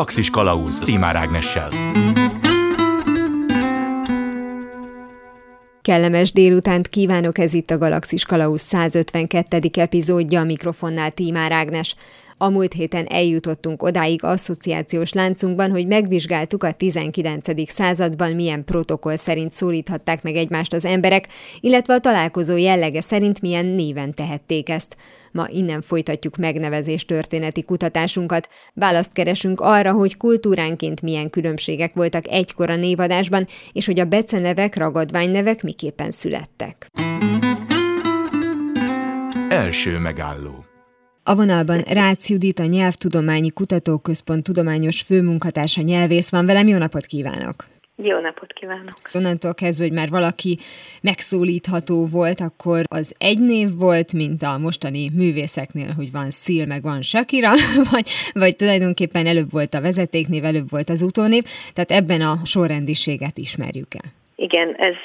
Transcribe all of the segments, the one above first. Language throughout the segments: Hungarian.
Galaxis Kalauz Timár Ágnessel. Kellemes délutánt kívánok, ez itt a Galaxis Kalauz 152. epizódja, a mikrofonnál Tímár Ágnes. A múlt héten eljutottunk odáig asszociációs láncunkban, hogy megvizsgáltuk a 19. században milyen protokoll szerint szólíthatták meg egymást az emberek, illetve a találkozó jellege szerint milyen néven tehették ezt. Ma innen folytatjuk megnevezés történeti kutatásunkat. Választ keresünk arra, hogy kultúránként milyen különbségek voltak egykor a névadásban, és hogy a becenevek, ragadványnevek miképpen születtek. Első megálló a vonalban Rácz Judit, a Nyelvtudományi Kutatóközpont tudományos főmunkatársa nyelvész van velem. Jó napot kívánok! Jó napot kívánok! Onnantól kezdve, hogy már valaki megszólítható volt, akkor az egy név volt, mint a mostani művészeknél, hogy van Szil, meg van Shakira, vagy, vagy tulajdonképpen előbb volt a vezetéknév, előbb volt az utónév, tehát ebben a sorrendiséget ismerjük el. Igen, ez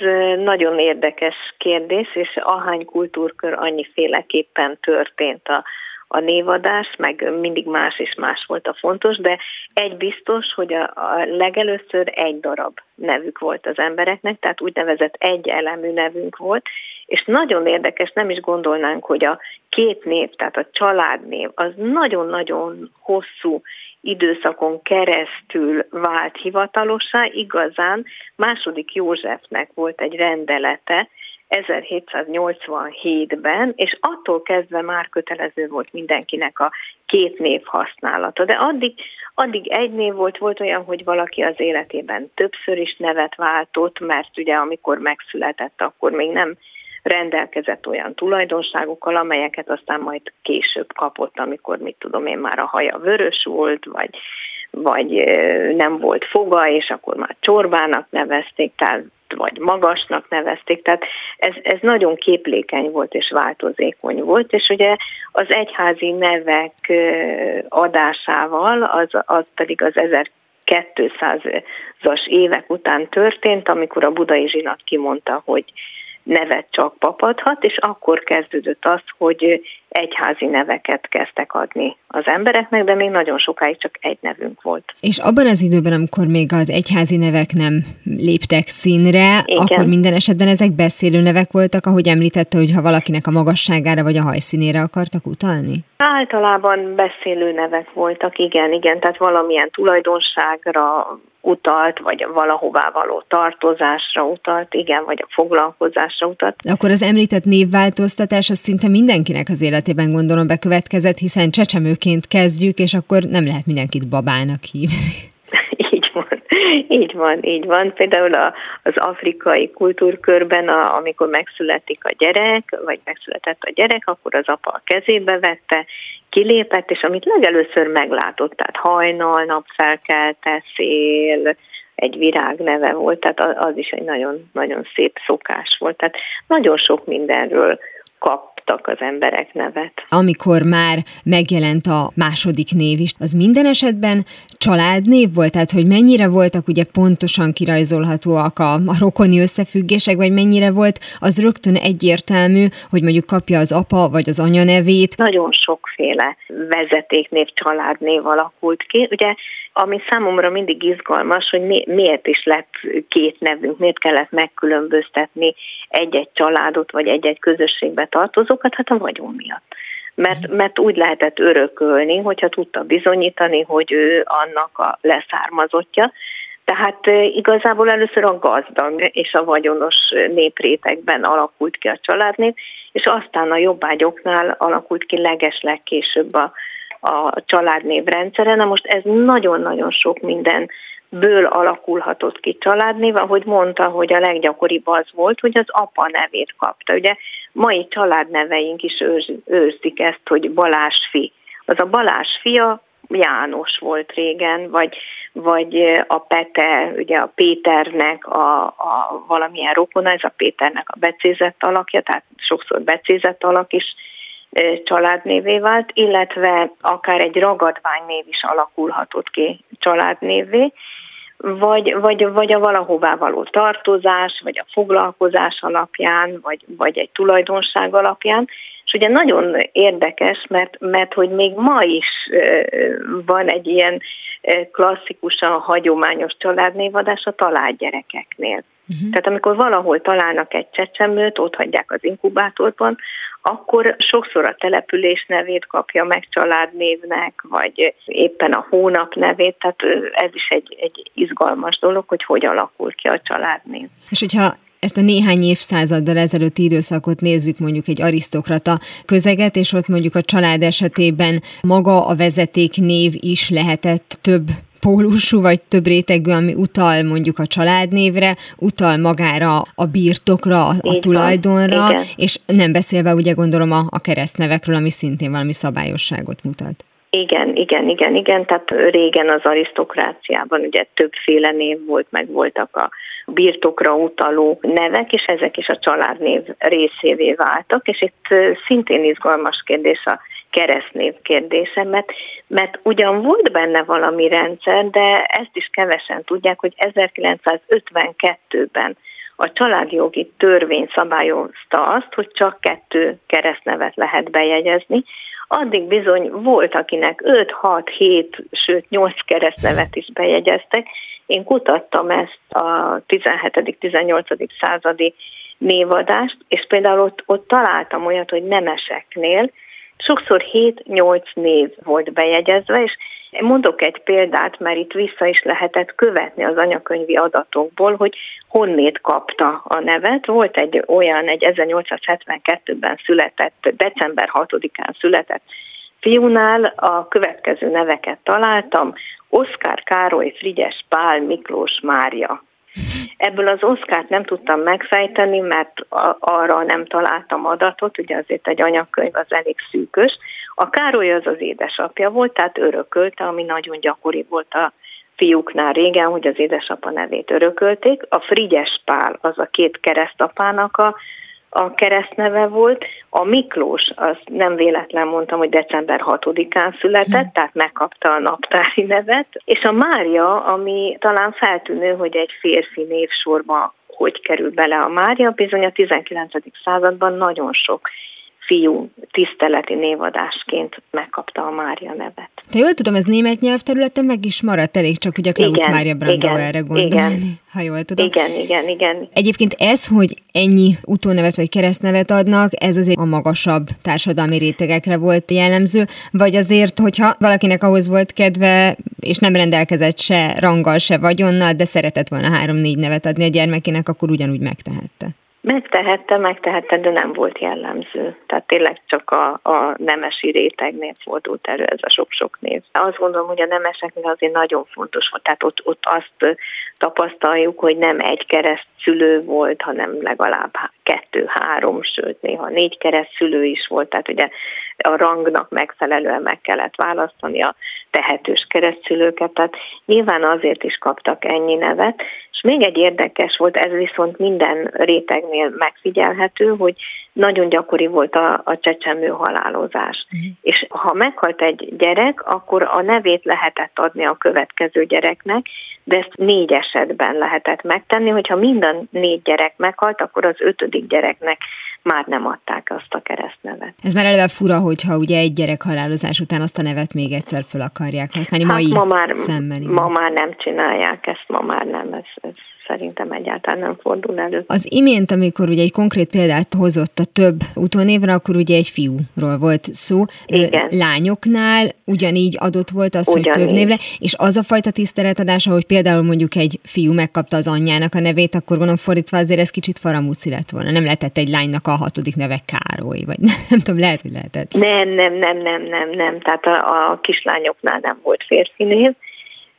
nagyon érdekes kérdés, és ahány kultúrkör annyiféleképpen történt a a névadás, meg mindig más és más volt a fontos, de egy biztos, hogy a, a legelőször egy darab nevük volt az embereknek, tehát úgynevezett egy elemű nevünk volt, és nagyon érdekes, nem is gondolnánk, hogy a két név, tehát a családnév, az nagyon-nagyon hosszú időszakon keresztül vált hivatalossá, igazán második Józsefnek volt egy rendelete, 1787-ben, és attól kezdve már kötelező volt mindenkinek a két név használata. De addig, addig egy név volt, volt olyan, hogy valaki az életében többször is nevet váltott, mert ugye amikor megszületett, akkor még nem rendelkezett olyan tulajdonságokkal, amelyeket aztán majd később kapott, amikor, mit tudom én, már a haja vörös volt, vagy, vagy nem volt foga, és akkor már csorbának nevezték, tehát vagy magasnak nevezték, tehát ez, ez nagyon képlékeny volt és változékony volt, és ugye az egyházi nevek adásával, az, az pedig az 1200-as évek után történt, amikor a budai zsinat kimondta, hogy nevet csak papadhat, és akkor kezdődött az, hogy egyházi neveket kezdtek adni az embereknek, de még nagyon sokáig csak egy nevünk volt. És abban az időben, amikor még az egyházi nevek nem léptek színre, Igen. akkor minden esetben ezek beszélő nevek voltak, ahogy említette, hogy ha valakinek a magasságára vagy a hajszínére akartak utalni? Általában beszélő nevek voltak, igen, igen, tehát valamilyen tulajdonságra utalt, vagy valahová való tartozásra utalt, igen, vagy a foglalkozásra utalt. Akkor az említett névváltoztatás az szinte mindenkinek az életében gondolom bekövetkezett, hiszen csecsemőként kezdjük, és akkor nem lehet mindenkit babának hívni. Így van, így van. Például a, az afrikai kultúrkörben, a, amikor megszületik a gyerek, vagy megszületett a gyerek, akkor az apa a kezébe vette, kilépett, és amit legelőször meglátott, tehát hajnal, napfelkelte, szél, egy virág neve volt, tehát az is egy nagyon, nagyon szép szokás volt. Tehát nagyon sok mindenről kaptak az emberek nevet. Amikor már megjelent a második név is, az minden esetben családnév volt? Tehát, hogy mennyire voltak ugye pontosan kirajzolhatóak a, a rokoni összefüggések, vagy mennyire volt az rögtön egyértelmű, hogy mondjuk kapja az apa vagy az anya nevét? Nagyon sokféle vezetéknév, családnév alakult ki. Ugye ami számomra mindig izgalmas, hogy mi, miért is lett két nevünk, miért kellett megkülönböztetni egy-egy családot, vagy egy-egy közösségbe tartozókat, hát a vagyon miatt. Mert, mert úgy lehetett örökölni, hogyha tudta bizonyítani, hogy ő annak a leszármazottja, tehát igazából először a gazdag és a vagyonos néprétegben alakult ki a családnév, és aztán a jobbágyoknál alakult ki legesleg később a a családnév rendszere. Na most ez nagyon-nagyon sok minden ből alakulhatott ki családnév, ahogy mondta, hogy a leggyakoribb az volt, hogy az apa nevét kapta. Ugye mai családneveink is őrz, őrzik ezt, hogy Balázs fi. Az a Balázs fia János volt régen, vagy, vagy a Pete, ugye a Péternek a, a valamilyen rokona, ez a Péternek a becézett alakja, tehát sokszor becézett alak is családnévé vált, illetve akár egy ragadványnév is alakulhatott ki családnévé, vagy, vagy, vagy a valahová való tartozás, vagy a foglalkozás alapján, vagy, vagy egy tulajdonság alapján, és ugye nagyon érdekes, mert, mert hogy még ma is van egy ilyen klasszikusan hagyományos családnévadás a találgyerekeknél. Uh-huh. Tehát amikor valahol találnak egy csecsemőt, ott hagyják az inkubátorban, akkor sokszor a település nevét kapja meg családnévnek, vagy éppen a hónap nevét, tehát ez is egy, egy izgalmas dolog, hogy hogy alakul ki a családnév. És hogyha ezt a néhány évszázaddal ezelőtti időszakot nézzük, mondjuk egy arisztokrata közeget, és ott mondjuk a család esetében maga a vezetéknév is lehetett több pólusú vagy több rétegű, ami utal mondjuk a családnévre, utal magára a birtokra, a, a tulajdonra, van, és nem beszélve ugye gondolom a, a keresztnevekről, ami szintén valami szabályosságot mutat. Igen, igen, igen, igen, tehát régen az arisztokráciában ugye többféle név volt, meg voltak a birtokra utaló nevek, és ezek is a családnév részévé váltak, és itt szintén izgalmas kérdés a keresztnév kérdése, mert, mert ugyan volt benne valami rendszer, de ezt is kevesen tudják, hogy 1952-ben a családjogi törvény szabályozta azt, hogy csak kettő keresztnevet lehet bejegyezni, addig bizony volt, akinek 5, 6, 7, sőt 8 keresztnevet is bejegyeztek. Én kutattam ezt a 17.-18. századi névadást, és például ott, ott találtam olyat, hogy nemeseknél sokszor 7-8 név volt bejegyezve, és Mondok egy példát, mert itt vissza is lehetett követni az anyakönyvi adatokból, hogy honnét kapta a nevet. Volt egy olyan, egy 1872-ben született, december 6-án született fiúnál a következő neveket találtam, Oszkár Károly, Frigyes Pál, Miklós Mária. Ebből az oszkárt nem tudtam megfejteni, mert arra nem találtam adatot, ugye azért egy anyagkönyv az elég szűkös. A Károly az az édesapja volt, tehát örökölte, ami nagyon gyakori volt a fiúknál régen, hogy az édesapa nevét örökölték. A Frigyes Pál az a két keresztapának a a keresztneve volt. A Miklós, az nem véletlen mondtam, hogy december 6-án született, hm. tehát megkapta a naptári nevet. És a Mária, ami talán feltűnő, hogy egy férfi névsorba hogy kerül bele a Mária, bizony a 19. században nagyon sok fiú tiszteleti névadásként megkapta a Mária nevet. Te jól tudom, ez német nyelvterületen meg is maradt elég, csak ugye Klaus igen, Mária Brandau erre gondolni, igen, ha jól tudom. Igen, igen, igen. Egyébként ez, hogy ennyi utónevet vagy keresztnevet adnak, ez azért a magasabb társadalmi rétegekre volt jellemző, vagy azért, hogyha valakinek ahhoz volt kedve, és nem rendelkezett se ranggal, se vagyonnal, de szeretett volna három-négy nevet adni a gyermekének, akkor ugyanúgy megtehette. Megtehette, megtehette, de nem volt jellemző. Tehát tényleg csak a, a nemesi rétegnél fordult elő ez a sok-sok név. Azt gondolom, hogy a nemeseknél azért nagyon fontos volt. Tehát ott, ott azt tapasztaljuk, hogy nem egy kereszt szülő volt, hanem legalább kettő-három, sőt néha négy kereszt szülő is volt. Tehát ugye a rangnak megfelelően meg kellett választani a tehetős keresztülőket, tehát nyilván azért is kaptak ennyi nevet, és még egy érdekes volt, ez viszont minden rétegnél megfigyelhető, hogy nagyon gyakori volt a, a csecsemő halálozás. Uh-huh. És ha meghalt egy gyerek, akkor a nevét lehetett adni a következő gyereknek, de ezt négy esetben lehetett megtenni, hogyha minden négy gyerek meghalt, akkor az ötödik gyereknek már nem adták azt a keresztnevet. Ez már eleve fura, hogyha ugye egy gyerek halálozás után azt a nevet még egyszer fel akarják használni, hát mai ma már, szemmel. Ma már nem csinálják ezt, ma már nem, ez, ez szerintem egyáltalán nem fordul elő. Az imént, amikor ugye egy konkrét példát hozott a több utónévre, akkor ugye egy fiúról volt szó. Igen. Lányoknál ugyanígy adott volt az, ugyanígy. hogy több névre, és az a fajta tiszteletadás, hogy például mondjuk egy fiú megkapta az anyjának a nevét, akkor gondolom fordítva azért ez kicsit faramúci lett volna. Nem lehetett egy lánynak a hatodik neve Károly, vagy nem tudom, lehet, hogy lehetett. Nem, nem, nem, nem, nem, nem. Tehát a, a kislányoknál nem volt férfi név,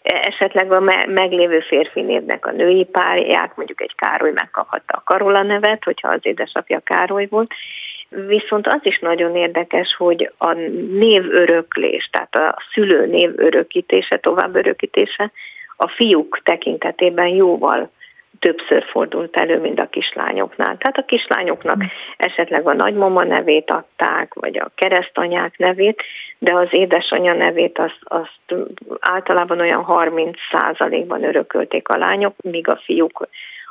esetleg a meglévő férfi névnek a női párját, mondjuk egy Károly megkaphatta a Karola nevet, hogyha az édesapja Károly volt, Viszont az is nagyon érdekes, hogy a névöröklés, tehát a szülő név örökítése, tovább örökítése a fiúk tekintetében jóval többször fordult elő, mint a kislányoknál. Tehát a kislányoknak esetleg a nagymama nevét adták, vagy a keresztanyák nevét, de az édesanyja nevét azt, azt általában olyan 30 ban örökölték a lányok, míg a fiúk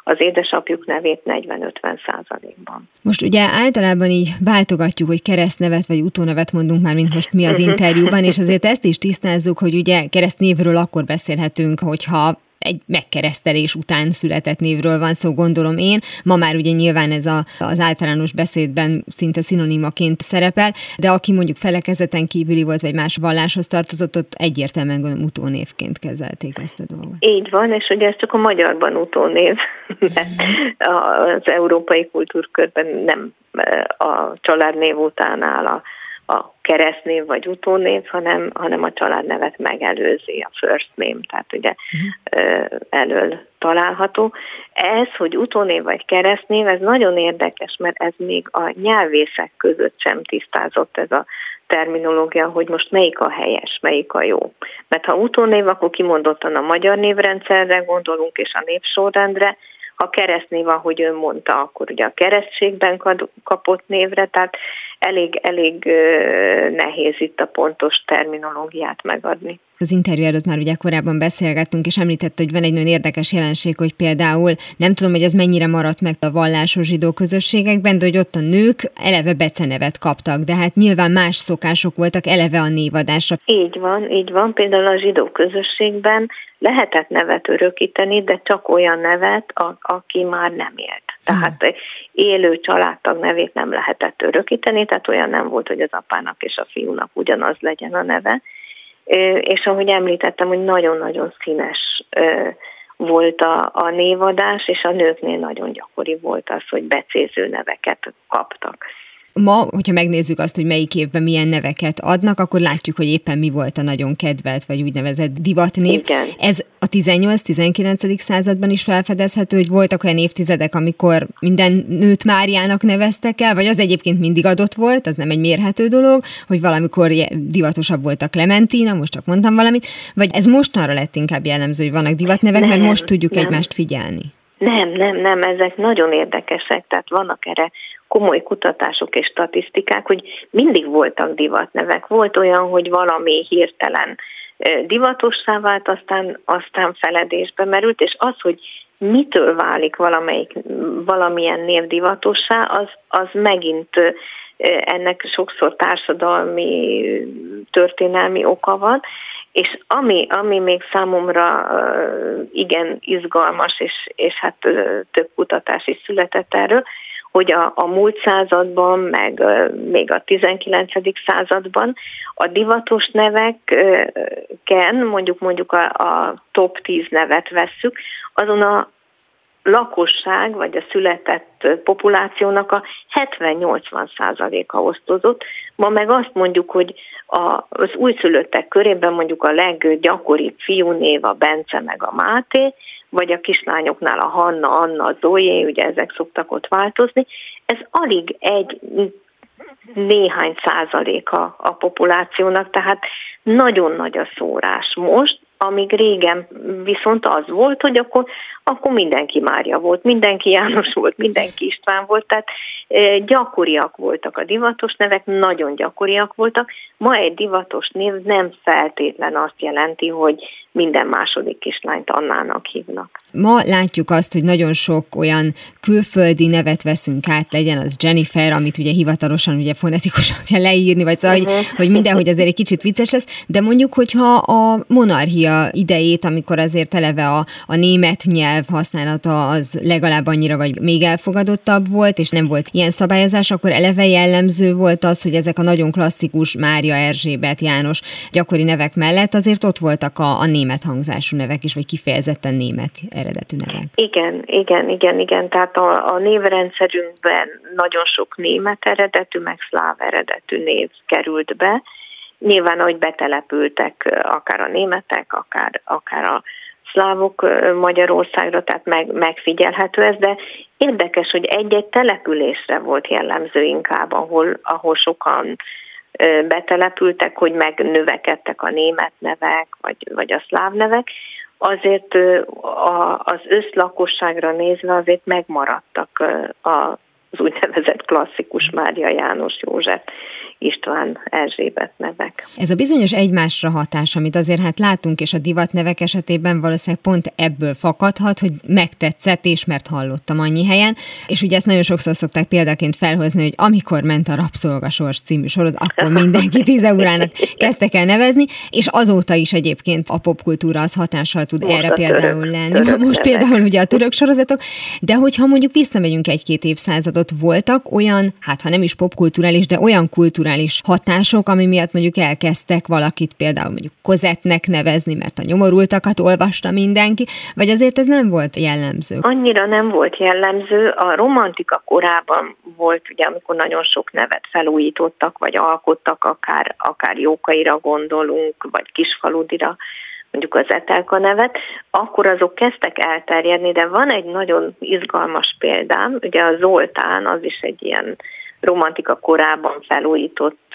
az édesapjuk nevét 40-50 százalékban. Most ugye általában így váltogatjuk, hogy keresztnevet vagy utónevet mondunk már, mint most mi az mhm. interjúban, és azért ezt is tisztázzuk, hogy ugye keresztnévről akkor beszélhetünk, hogyha egy megkeresztelés után született névről van szó, gondolom én. Ma már ugye nyilván ez a, az általános beszédben szinte szinonimaként szerepel, de aki mondjuk felekezeten kívüli volt, vagy más valláshoz tartozott, ott egyértelműen gondolom utónévként kezelték ezt a dolgot. Így van, és ugye ez csak a magyarban utónév, az európai kultúrkörben nem a családnév után áll a keresztnév vagy utónév, hanem, hanem a családnevet megelőzi, a first name, tehát ugye uh-huh. elől található. Ez, hogy utónév vagy keresztnév, ez nagyon érdekes, mert ez még a nyelvészek között sem tisztázott ez a terminológia, hogy most melyik a helyes, melyik a jó. Mert ha utónév, akkor kimondottan a magyar névrendszerre gondolunk, és a népsorrendre, ha keresztnév, ahogy ön mondta, akkor ugye a keresztségben kapott névre, tehát elég, elég nehéz itt a pontos terminológiát megadni. Az interjú előtt már ugye korábban beszélgettünk, és említette, hogy van egy nagyon érdekes jelenség, hogy például nem tudom, hogy ez mennyire maradt meg a vallásos zsidó közösségekben, de hogy ott a nők eleve becenevet kaptak, de hát nyilván más szokások voltak eleve a névadásra. Így van, így van. Például a zsidó közösségben lehetett nevet örökíteni, de csak olyan nevet, a, aki már nem élt. Tehát hmm. élő családtag nevét nem lehetett örökíteni, tehát olyan nem volt, hogy az apának és a fiúnak ugyanaz legyen a neve. És ahogy említettem, hogy nagyon-nagyon színes volt a, a névadás, és a nőknél nagyon gyakori volt az, hogy becéző neveket kaptak. Ma, hogyha megnézzük azt, hogy melyik évben milyen neveket adnak, akkor látjuk, hogy éppen mi volt a nagyon kedvelt, vagy úgynevezett divatnév. Igen. Ez a 18-19. században is felfedezhető, hogy voltak olyan évtizedek, amikor minden nőt Máriának neveztek el, vagy az egyébként mindig adott volt, az nem egy mérhető dolog, hogy valamikor divatosabb volt a Clementina, most csak mondtam valamit, vagy ez mostanra lett inkább jellemző, hogy vannak divatnevek, nem, mert most tudjuk nem. egymást figyelni. Nem, nem, nem, ezek nagyon érdekesek, tehát vannak erre komoly kutatások és statisztikák, hogy mindig voltak divatnevek. Volt olyan, hogy valami hirtelen divatossá vált, aztán, aztán feledésbe merült, és az, hogy mitől válik valamelyik, valamilyen név divatossá, az, az megint ennek sokszor társadalmi, történelmi oka van, és ami, ami még számomra igen izgalmas, és, és hát több kutatás is született erről, hogy a, a múlt században, meg még a 19. században a divatos neveken, mondjuk mondjuk a, a top 10 nevet vesszük, azon a lakosság, vagy a született populációnak a 70-80 százaléka osztozott. Ma meg azt mondjuk, hogy a, az újszülöttek körében mondjuk a leggyakoribb fiúnév a Bence meg a Máté, vagy a kislányoknál a Hanna, Anna, a Zoé, ugye ezek szoktak ott változni, ez alig egy néhány százaléka a populációnak, tehát nagyon nagy a szórás. Most amíg régen viszont az volt, hogy akkor, akkor mindenki Mária volt, mindenki János volt, mindenki István volt, tehát gyakoriak voltak a divatos nevek, nagyon gyakoriak voltak. Ma egy divatos név nem feltétlen azt jelenti, hogy minden második kislányt Annának hívnak. Ma látjuk azt, hogy nagyon sok olyan külföldi nevet veszünk át, legyen az Jennifer, amit ugye hivatalosan ugye fonetikusan kell leírni, vagy szóval, uh-huh. hogy, hogy mindenhogy azért egy kicsit vicces lesz, de mondjuk, hogyha a monarchia idejét, amikor azért eleve a, a német nyelv használata az legalább annyira, vagy még elfogadottabb volt, és nem volt ilyen szabályozás, akkor eleve jellemző volt az, hogy ezek a nagyon klasszikus Mária, Erzsébet, János gyakori nevek mellett azért ott voltak a, a német hangzású nevek is, vagy kifejezetten német eredetű nevek. Igen, igen, igen, igen. Tehát a, a névrendszerünkben nagyon sok német eredetű, meg szláv eredetű név került be. Nyilván, hogy betelepültek akár a németek, akár, akár a szlávok Magyarországra, tehát meg, megfigyelhető ez, de érdekes, hogy egy-egy településre volt jellemző inkább, ahol, ahol sokan betelepültek, hogy megnövekedtek a német nevek, vagy, vagy a szláv nevek, azért a, az összlakosságra nézve azért megmaradtak az úgynevezett klasszikus Mária János József István, Erzsébet nevek. Ez a bizonyos egymásra hatás, amit azért hát látunk, és a divatnevek esetében valószínűleg pont ebből fakadhat, hogy megtetszett, és mert hallottam annyi helyen, és ugye ezt nagyon sokszor szokták példaként felhozni, hogy amikor ment a Rabszolgasors című sorod, akkor mindenki tíz eurónak kezdtek el nevezni, és azóta is egyébként a popkultúra az hatással tud Most erre például török, lenni. Török Most például ugye a török sorozatok, de hogyha mondjuk visszamegyünk egy-két évszázadot, voltak olyan, hát ha nem is popkulturális, de olyan kulturális hatások, ami miatt mondjuk elkezdtek valakit például mondjuk kozetnek nevezni, mert a nyomorultakat olvasta mindenki, vagy azért ez nem volt jellemző? Annyira nem volt jellemző. A romantika korában volt, ugye, amikor nagyon sok nevet felújítottak, vagy alkottak, akár, akár Jókaira gondolunk, vagy Kisfaludira, mondjuk az Etelka nevet, akkor azok kezdtek elterjedni, de van egy nagyon izgalmas példám, ugye a Zoltán az is egy ilyen romantika korában felújított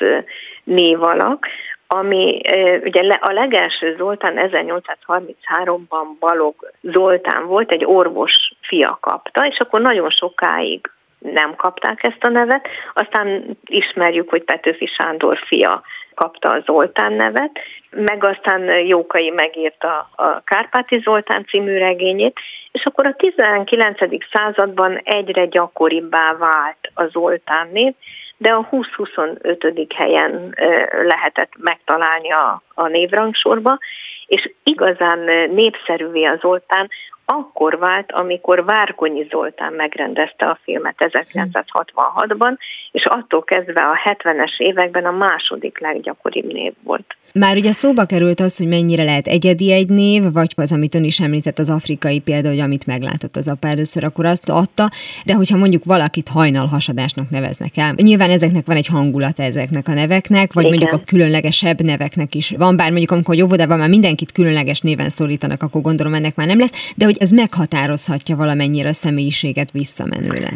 névalak, ami ugye a legelső Zoltán 1833-ban Balog Zoltán volt, egy orvos fia kapta, és akkor nagyon sokáig nem kapták ezt a nevet, aztán ismerjük, hogy Petőfi Sándor fia kapta a Zoltán nevet, meg aztán Jókai megírta a Kárpáti Zoltán című regényét, és akkor a 19. században egyre gyakoribbá vált a Zoltán név, de a 20-25. helyen lehetett megtalálni a, a névrangsorba, és igazán népszerűvé a Zoltán akkor vált, amikor Várkonyi Zoltán megrendezte a filmet 1966-ban, és attól kezdve a 70-es években a második leggyakoribb név volt. Már ugye szóba került az, hogy mennyire lehet egyedi egy név, vagy az, amit ön is említett, az afrikai példa, hogy amit meglátott az apa először, akkor azt adta, de hogyha mondjuk valakit hajnalhasadásnak neveznek el, nyilván ezeknek van egy hangulata ezeknek a neveknek, vagy Igen. mondjuk a különlegesebb neveknek is van, bár mondjuk amikor óvodában már mindenkit különleges néven szólítanak, akkor gondolom ennek már nem lesz, de hogy ez meghatározhatja valamennyire a személyiséget visszamenőleg.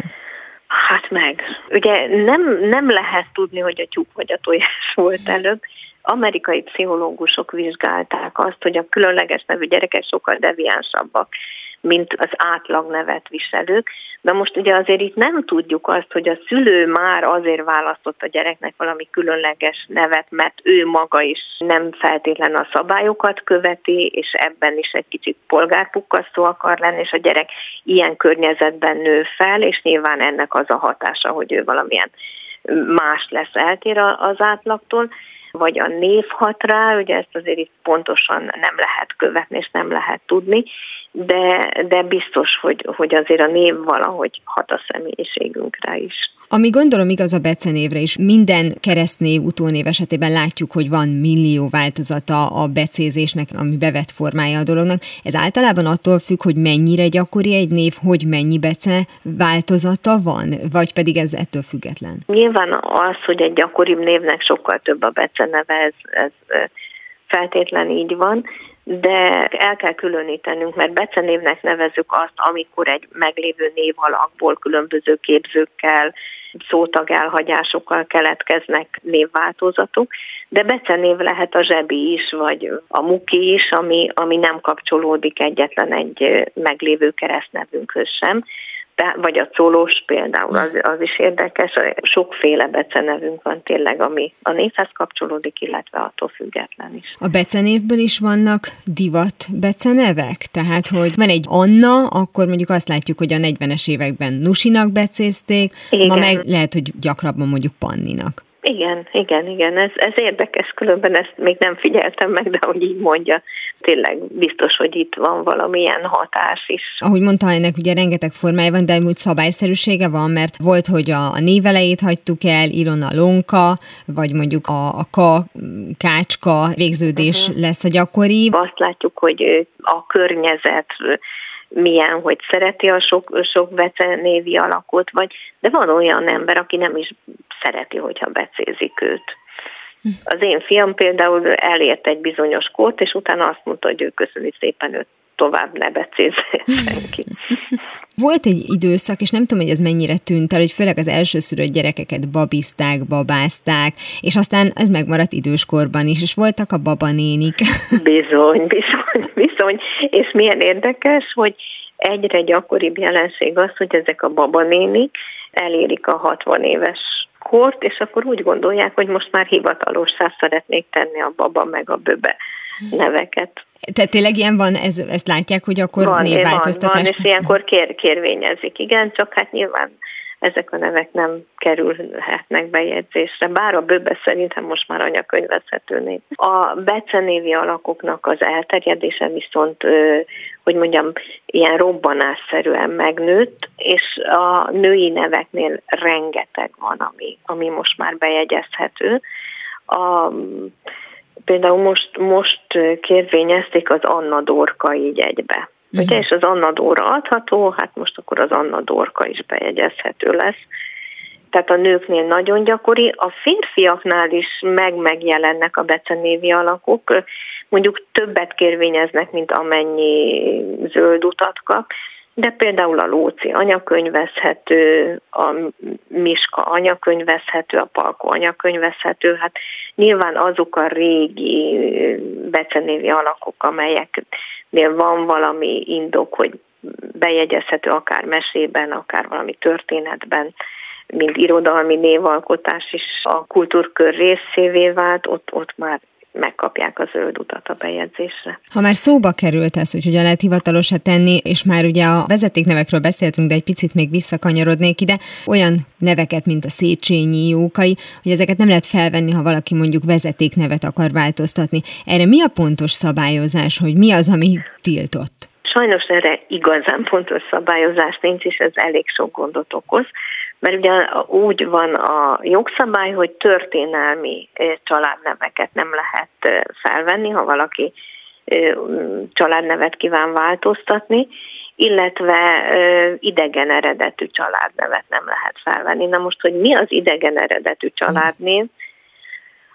Hát meg. Ugye nem, nem lehet tudni, hogy a tyúk vagy a tojás volt előbb. Amerikai pszichológusok vizsgálták azt, hogy a különleges nevű gyerekek sokkal deviánsabbak, mint az átlag nevet viselők. De most ugye azért itt nem tudjuk azt, hogy a szülő már azért választott a gyereknek valami különleges nevet, mert ő maga is nem feltétlen a szabályokat követi, és ebben is egy kicsit polgárpukkasztó akar lenni, és a gyerek ilyen környezetben nő fel, és nyilván ennek az a hatása, hogy ő valamilyen más lesz, eltér az átlagtól vagy a név hat rá, ugye ezt azért itt pontosan nem lehet követni, és nem lehet tudni, de, de biztos, hogy, hogy azért a név valahogy hat a személyiségünkre is. Ami gondolom igaz a becenévre is, minden keresztnév utónév esetében látjuk, hogy van millió változata a becézésnek, ami bevett formája a dolognak. Ez általában attól függ, hogy mennyire gyakori egy név, hogy mennyi bece változata van, vagy pedig ez ettől független? Nyilván az, hogy egy gyakoribb névnek sokkal több a beceneve, ez, ez feltétlen így van, de el kell különítenünk, mert becenévnek nevezük azt, amikor egy meglévő név alakból különböző képzőkkel, szótag elhagyásokkal keletkeznek névváltozatok, de becenév lehet a zsebi is, vagy a muki is, ami, ami nem kapcsolódik egyetlen egy meglévő keresztnevünkhöz sem de, vagy a colós például, az, az is érdekes, sokféle becenevünk van tényleg, ami a névhez kapcsolódik, illetve attól független is. A becenévből is vannak divat becenevek? Tehát, hogy van egy Anna, akkor mondjuk azt látjuk, hogy a 40-es években Nusinak becézték, Igen. ma meg lehet, hogy gyakrabban mondjuk Panninak. Igen, igen, igen, ez, ez érdekes, különben ezt még nem figyeltem meg, de hogy így mondja, tényleg biztos, hogy itt van valamilyen hatás is. Ahogy mondta, ennek ugye rengeteg formája van, de úgy szabályszerűsége van, mert volt, hogy a, a névelejét hagytuk el, Ilona Lonka, vagy mondjuk a, a ka, kácska végződés uh-huh. lesz a gyakori. Azt látjuk, hogy a környezet milyen, hogy szereti a sok, sok becenévi alakot, vagy, de van olyan ember, aki nem is szereti, hogyha becézik őt. Az én fiam például elért egy bizonyos kort, és utána azt mondta, hogy ő köszöni szépen őt tovább ne becézze senki. Volt egy időszak, és nem tudom, hogy ez mennyire tűnt el, hogy főleg az elsőszülött gyerekeket babizták, babázták, és aztán ez megmaradt időskorban is, és voltak a babanénik. Bizony, bizony, bizony. És milyen érdekes, hogy egyre gyakoribb jelenség az, hogy ezek a babanénik elérik a 60 éves kort, és akkor úgy gondolják, hogy most már hivatalossá szeretnék tenni a baba meg a böbe neveket. Tehát tényleg ilyen van, ez, ezt látják, hogy akkor van, névváltoztatás? Van, van, és ilyenkor kér, kérvényezik, igen, csak hát nyilván ezek a nevek nem kerülhetnek bejegyzésre, bár a bőbe szerintem most már anyakönyvezhető név. A becenévi alakoknak az elterjedése viszont, hogy mondjam, ilyen robbanásszerűen megnőtt, és a női neveknél rengeteg van, ami, ami most már bejegyezhető. A, például most, most kérvényezték az Anna Dorka így egybe. Uh-huh. Ugye, és az Anna Dóra adható, hát most akkor az Anna Dorka is bejegyezhető lesz. Tehát a nőknél nagyon gyakori, a férfiaknál is meg megjelennek a becenévi alakok, mondjuk többet kérvényeznek, mint amennyi zöld utat kap, de például a Lóci anyakönyvezhető, a Miska anyakönyvezhető, a Palko anyakönyvezhető, hát nyilván azok a régi becenévi alakok, amelyeknél van valami indok, hogy bejegyezhető akár mesében, akár valami történetben, mint irodalmi névalkotás is a kultúrkör részévé vált, ott, ott már megkapják a zöld utat a bejegyzésre. Ha már szóba került ez, hogy hogyan lehet hivatalosra tenni, és már ugye a vezetéknevekről beszéltünk, de egy picit még visszakanyarodnék ide, olyan neveket, mint a Széchenyi, Jókai, hogy ezeket nem lehet felvenni, ha valaki mondjuk vezetéknevet akar változtatni. Erre mi a pontos szabályozás, hogy mi az, ami tiltott? Sajnos erre igazán pontos szabályozás nincs, és ez elég sok gondot okoz mert ugye úgy van a jogszabály, hogy történelmi családneveket nem lehet felvenni, ha valaki családnevet kíván változtatni, illetve idegen eredetű családnevet nem lehet felvenni. Na most, hogy mi az idegen eredetű családnév,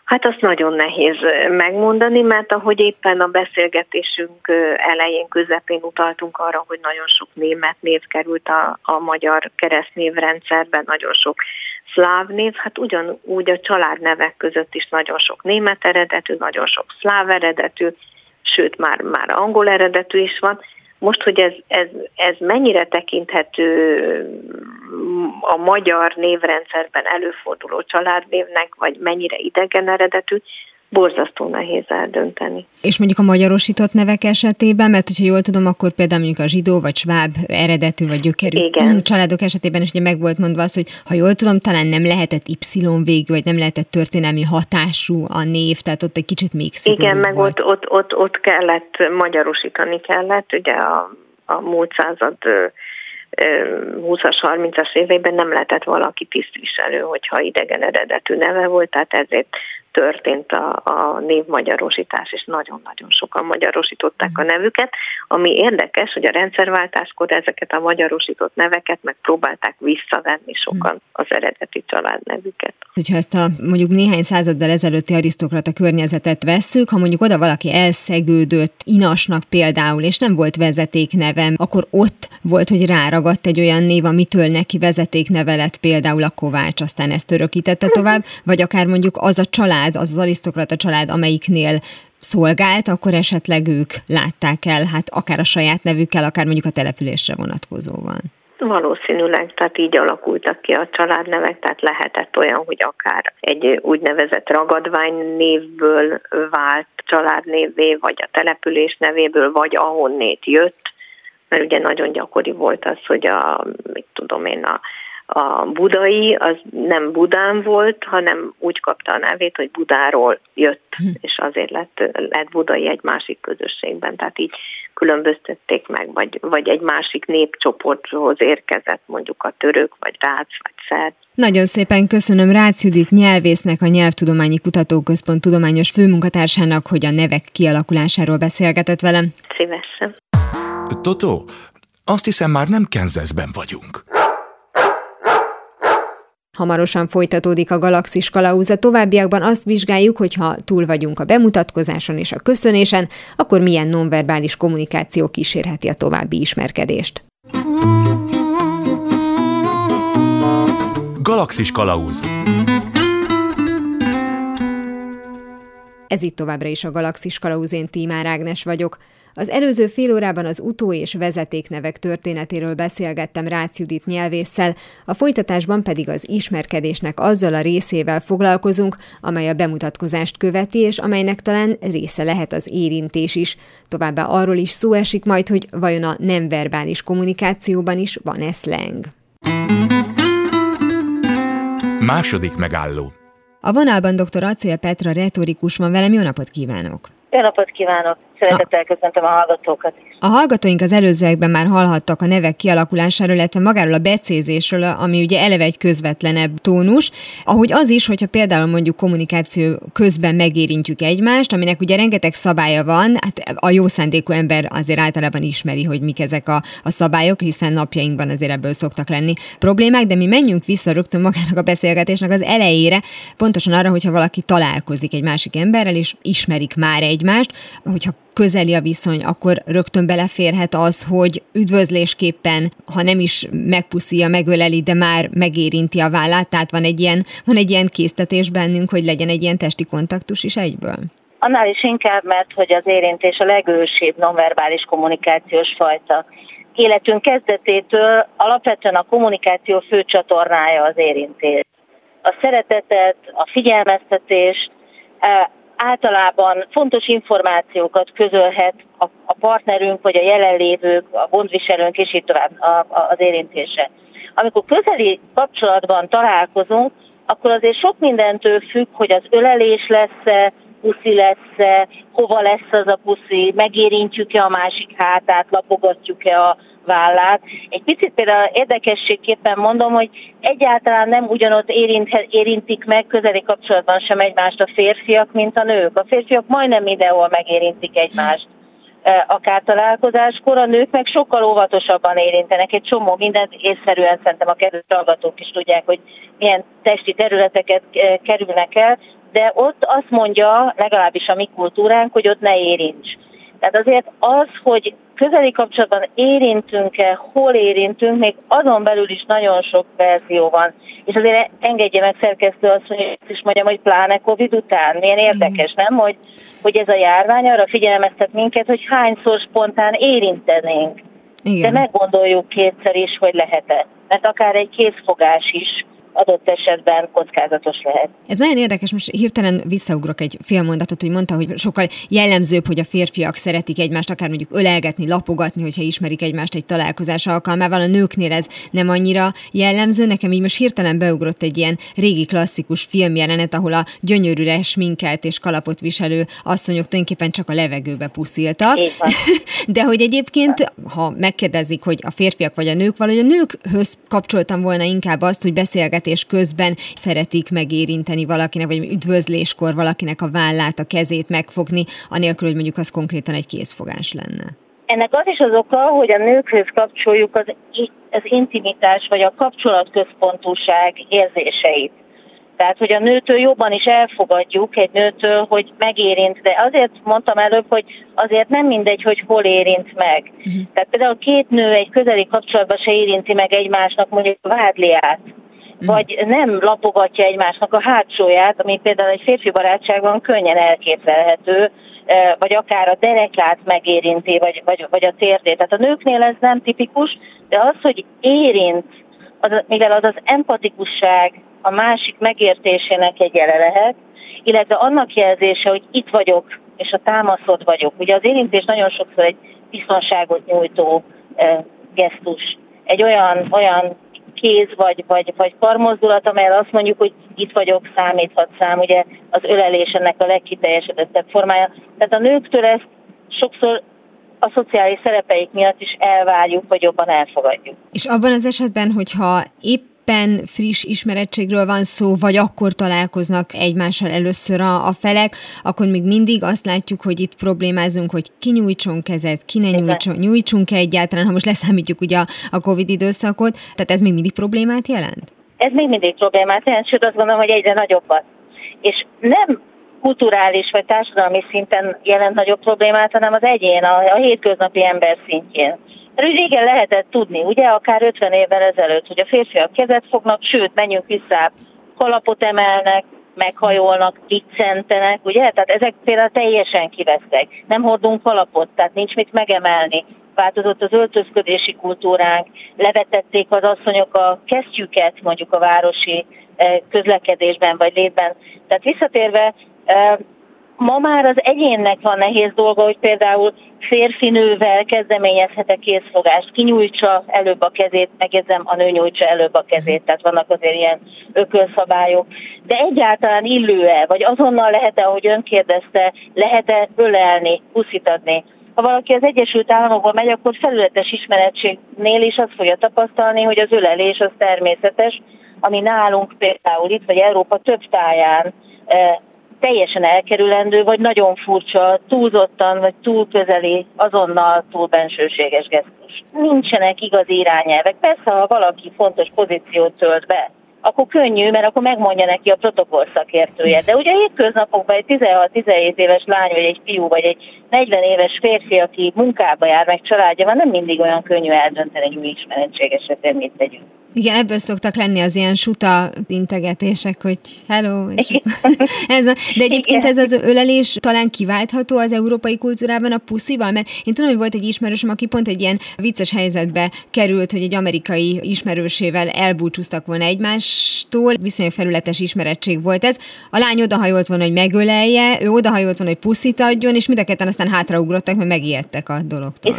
Hát azt nagyon nehéz megmondani, mert ahogy éppen a beszélgetésünk elején, közepén utaltunk arra, hogy nagyon sok német név került a, a magyar keresztnévrendszerben, nagyon sok szláv név, hát ugyanúgy a családnevek között is nagyon sok német eredetű, nagyon sok szláv eredetű, sőt már, már angol eredetű is van, most, hogy ez, ez, ez mennyire tekinthető a magyar névrendszerben előforduló családnévnek, vagy mennyire idegen eredetű, borzasztó nehéz eldönteni. És mondjuk a magyarosított nevek esetében, mert hogyha jól tudom, akkor például mondjuk a zsidó vagy sváb eredetű vagy gyökerű Igen. családok esetében is ugye meg volt mondva az, hogy ha jól tudom, talán nem lehetett Y végű, vagy nem lehetett történelmi hatású a név, tehát ott egy kicsit még Igen, meg volt. Ott, ott, ott, ott kellett, magyarosítani kellett, ugye a, a múlt század 20-as, 30-as éveiben nem lehetett valaki tisztviselő, hogyha idegen eredetű neve volt, tehát ezért történt a, a névmagyarosítás, és nagyon-nagyon sokan magyarosították a nevüket, ami érdekes, hogy a rendszerváltáskor ezeket a magyarosított neveket megpróbálták visszavenni sokan az eredeti családnevüket. Hogyha ezt a mondjuk néhány századdal ezelőtti arisztokrata környezetet vesszük, ha mondjuk oda valaki elszegődött inasnak például, és nem volt vezetéknevem, akkor ott volt, hogy ráragadt egy olyan név, amitől neki vezetékneve lett például a Kovács, aztán ezt örökítette tovább, vagy akár mondjuk az a család, család, az az arisztokrata család, amelyiknél szolgált, akkor esetleg ők látták el, hát akár a saját nevükkel, akár mondjuk a településre vonatkozóan. Valószínűleg, tehát így alakultak ki a családnevek, tehát lehetett olyan, hogy akár egy úgynevezett ragadvány névből vált családnévé, vagy a település nevéből, vagy ahonnét jött, mert ugye nagyon gyakori volt az, hogy a, mit tudom én, a a budai az nem Budán volt, hanem úgy kapta a nevét, hogy Budáról jött, hm. és azért lett, lett budai egy másik közösségben, tehát így különböztették meg, vagy, vagy egy másik népcsoporthoz érkezett mondjuk a török, vagy rác, vagy szerb. Nagyon szépen köszönöm Rácz Judit nyelvésznek, a Nyelvtudományi Kutatóközpont tudományos főmunkatársának, hogy a nevek kialakulásáról beszélgetett velem. Szívesen. Totó, azt hiszem már nem Kenzeszben vagyunk. Hamarosan folytatódik a Galaxis Kalauza. Továbbiakban azt vizsgáljuk, hogy ha túl vagyunk a bemutatkozáson és a köszönésen, akkor milyen nonverbális kommunikáció kísérheti a további ismerkedést. Galaxis Kalauz Ez itt továbbra is a Galaxis Kalauzén Tímár Ágnes vagyok. Az előző fél órában az utó és vezetéknevek történetéről beszélgettem Rácz Judit nyelvésszel, a folytatásban pedig az ismerkedésnek azzal a részével foglalkozunk, amely a bemutatkozást követi, és amelynek talán része lehet az érintés is. Továbbá arról is szó esik majd, hogy vajon a nem verbális kommunikációban is van-e slang. Második megálló a vonalban dr. Acél Petra retorikus van velem, jó napot kívánok! Jó napot kívánok! Szeretettel köszöntöm a hallgatókat is. A hallgatóink az előzőekben már hallhattak a nevek kialakulásáról, illetve magáról a becézésről, ami ugye eleve egy közvetlenebb tónus, ahogy az is, hogyha például mondjuk kommunikáció közben megérintjük egymást, aminek ugye rengeteg szabálya van, hát a jó szándékú ember azért általában ismeri, hogy mik ezek a, a szabályok, hiszen napjainkban azért ebből szoktak lenni problémák, de mi menjünk vissza rögtön magának a beszélgetésnek az elejére, pontosan arra, hogyha valaki találkozik egy másik emberrel, és ismerik már egymást, hogyha közeli a viszony, akkor rögtön beleférhet az, hogy üdvözlésképpen, ha nem is megpuszíja, megöleli, de már megérinti a vállát, tehát van egy ilyen, van egy ilyen késztetés bennünk, hogy legyen egy ilyen testi kontaktus is egyből. Annál is inkább, mert hogy az érintés a legősibb nonverbális kommunikációs fajta. Életünk kezdetétől alapvetően a kommunikáció fő csatornája az érintés. A szeretetet, a figyelmeztetést, általában fontos információkat közölhet a, a partnerünk, vagy a jelenlévők, a gondviselőnk, és így tovább a, a, az érintése. Amikor közeli kapcsolatban találkozunk, akkor azért sok mindentől függ, hogy az ölelés lesz-e, puszi lesz-e, hova lesz az a puszi, megérintjük-e a másik hátát, lapogatjuk-e a vállát. Egy picit például érdekességképpen mondom, hogy egyáltalán nem ugyanott érint, érintik meg közeli kapcsolatban sem egymást a férfiak, mint a nők. A férfiak majdnem mindenhol megérintik egymást akár találkozáskor, a nők meg sokkal óvatosabban érintenek. Egy csomó mindent észszerűen szerintem a kedves hallgatók is tudják, hogy milyen testi területeket kerülnek el, de ott azt mondja, legalábbis a mi kultúránk, hogy ott ne érints. Tehát azért az, hogy közeli kapcsolatban érintünk-e, hol érintünk, még azon belül is nagyon sok verzió van. És azért engedje meg szerkesztő azt, hogy is mondjam, hogy pláne Covid után. Milyen érdekes, nem? Hogy, hogy ez a járvány arra figyelmeztet minket, hogy hányszor spontán érintenénk. Igen. De meggondoljuk kétszer is, hogy lehet-e. Mert akár egy készfogás is adott esetben kockázatos lehet. Ez nagyon érdekes, most hirtelen visszaugrok egy fél mondatot, hogy mondta, hogy sokkal jellemzőbb, hogy a férfiak szeretik egymást, akár mondjuk ölelgetni, lapogatni, hogyha ismerik egymást egy találkozás alkalmával. A nőknél ez nem annyira jellemző. Nekem így most hirtelen beugrott egy ilyen régi klasszikus filmjelenet, ahol a gyönyörűre sminkelt és kalapot viselő asszonyok tulajdonképpen csak a levegőbe pusziltak. De hogy egyébként, ha megkérdezik, hogy a férfiak vagy a nők, valahogy a nőkhöz kapcsoltam volna inkább azt, hogy beszélget beszélgetés közben szeretik megérinteni valakinek, vagy üdvözléskor valakinek a vállát, a kezét megfogni, anélkül, hogy mondjuk az konkrétan egy készfogás lenne. Ennek az is az oka, hogy a nőkhöz kapcsoljuk az, az intimitás vagy a kapcsolatközpontúság érzéseit. Tehát, hogy a nőtől jobban is elfogadjuk egy nőtől, hogy megérint, de azért mondtam előbb, hogy azért nem mindegy, hogy hol érint meg. Uh-huh. Tehát például két nő egy közeli kapcsolatban se érinti meg egymásnak mondjuk a vádliát, vagy nem lapogatja egymásnak a hátsóját, ami például egy férfi barátságban könnyen elképzelhető, e, vagy akár a derekát megérinti, vagy, vagy, vagy a térdét. Tehát a nőknél ez nem tipikus, de az, hogy érint, az, mivel az az empatikusság a másik megértésének egy jele lehet, illetve annak jelzése, hogy itt vagyok, és a támaszod vagyok. Ugye az érintés nagyon sokszor egy biztonságot nyújtó e, gesztus, egy olyan, olyan kéz vagy, vagy, vagy karmozdulat, amelyel azt mondjuk, hogy itt vagyok, számíthat szám, ugye az ölelés ennek a legkiteljesedettebb formája. Tehát a nőktől ezt sokszor a szociális szerepeik miatt is elvárjuk, vagy jobban elfogadjuk. És abban az esetben, hogyha épp éppen friss ismerettségről van szó, vagy akkor találkoznak egymással először a, a felek, akkor még mindig azt látjuk, hogy itt problémázunk, hogy ki nyújtson kezet, ki ne nyújtson, nyújtsunk-e egyáltalán, ha most leszámítjuk ugye a, a Covid időszakot, tehát ez még mindig problémát jelent? Ez még mindig problémát jelent, sőt azt gondolom, hogy egyre nagyobbat. És nem kulturális vagy társadalmi szinten jelent nagyobb problémát, hanem az egyén, a, a hétköznapi ember szintjén. Régen lehetett tudni, ugye, akár 50 évvel ezelőtt, hogy a férfiak kezet fognak, sőt, menjünk vissza, kalapot emelnek, meghajolnak, viccentenek, ugye? Tehát ezek például teljesen kivesztek. Nem hordunk kalapot, tehát nincs mit megemelni. Változott az öltözködési kultúránk, levetették az asszonyok a kesztyüket mondjuk a városi közlekedésben vagy létben. Tehát visszatérve, ma már az egyénnek van nehéz dolga, hogy például férfinővel kezdeményezhet-e készfogást, kinyújtsa előbb a kezét, megjegyzem, a nő nyújtsa előbb a kezét, tehát vannak azért ilyen ökölszabályok. De egyáltalán illő-e, vagy azonnal lehet-e, ahogy ön kérdezte, lehet-e ölelni, puszítani? Ha valaki az Egyesült Államokban megy, akkor felületes ismerettségnél is azt fogja tapasztalni, hogy az ölelés az természetes, ami nálunk például itt, vagy Európa több táján eh, teljesen elkerülendő, vagy nagyon furcsa, túlzottan, vagy túl közeli, azonnal túl bensőséges gesztus. Nincsenek igazi irányelvek. Persze, ha valaki fontos pozíciót tölt be, akkor könnyű, mert akkor megmondja neki a protokoll szakértője. De ugye hétköznapokban egy 16-17 éves lány, vagy egy fiú, vagy egy 40 éves férfi, aki munkába jár, meg családja van, nem mindig olyan könnyű eldönteni egy új ismeretség esetén, mit tegyünk. Igen, ebből szoktak lenni az ilyen suta integetések, hogy hello. És ez a, de egyébként ez az ölelés talán kiváltható az európai kultúrában a puszival, mert én tudom, hogy volt egy ismerősöm, aki pont egy ilyen vicces helyzetbe került, hogy egy amerikai ismerősével elbúcsúztak volna egymástól, viszonylag felületes ismerettség volt ez. A lány odahajolt volna, hogy megölelje, ő odahajolt volna, hogy puszit adjon, és mind a ketten aztán hátraugrottak, mert megijedtek a dologtól.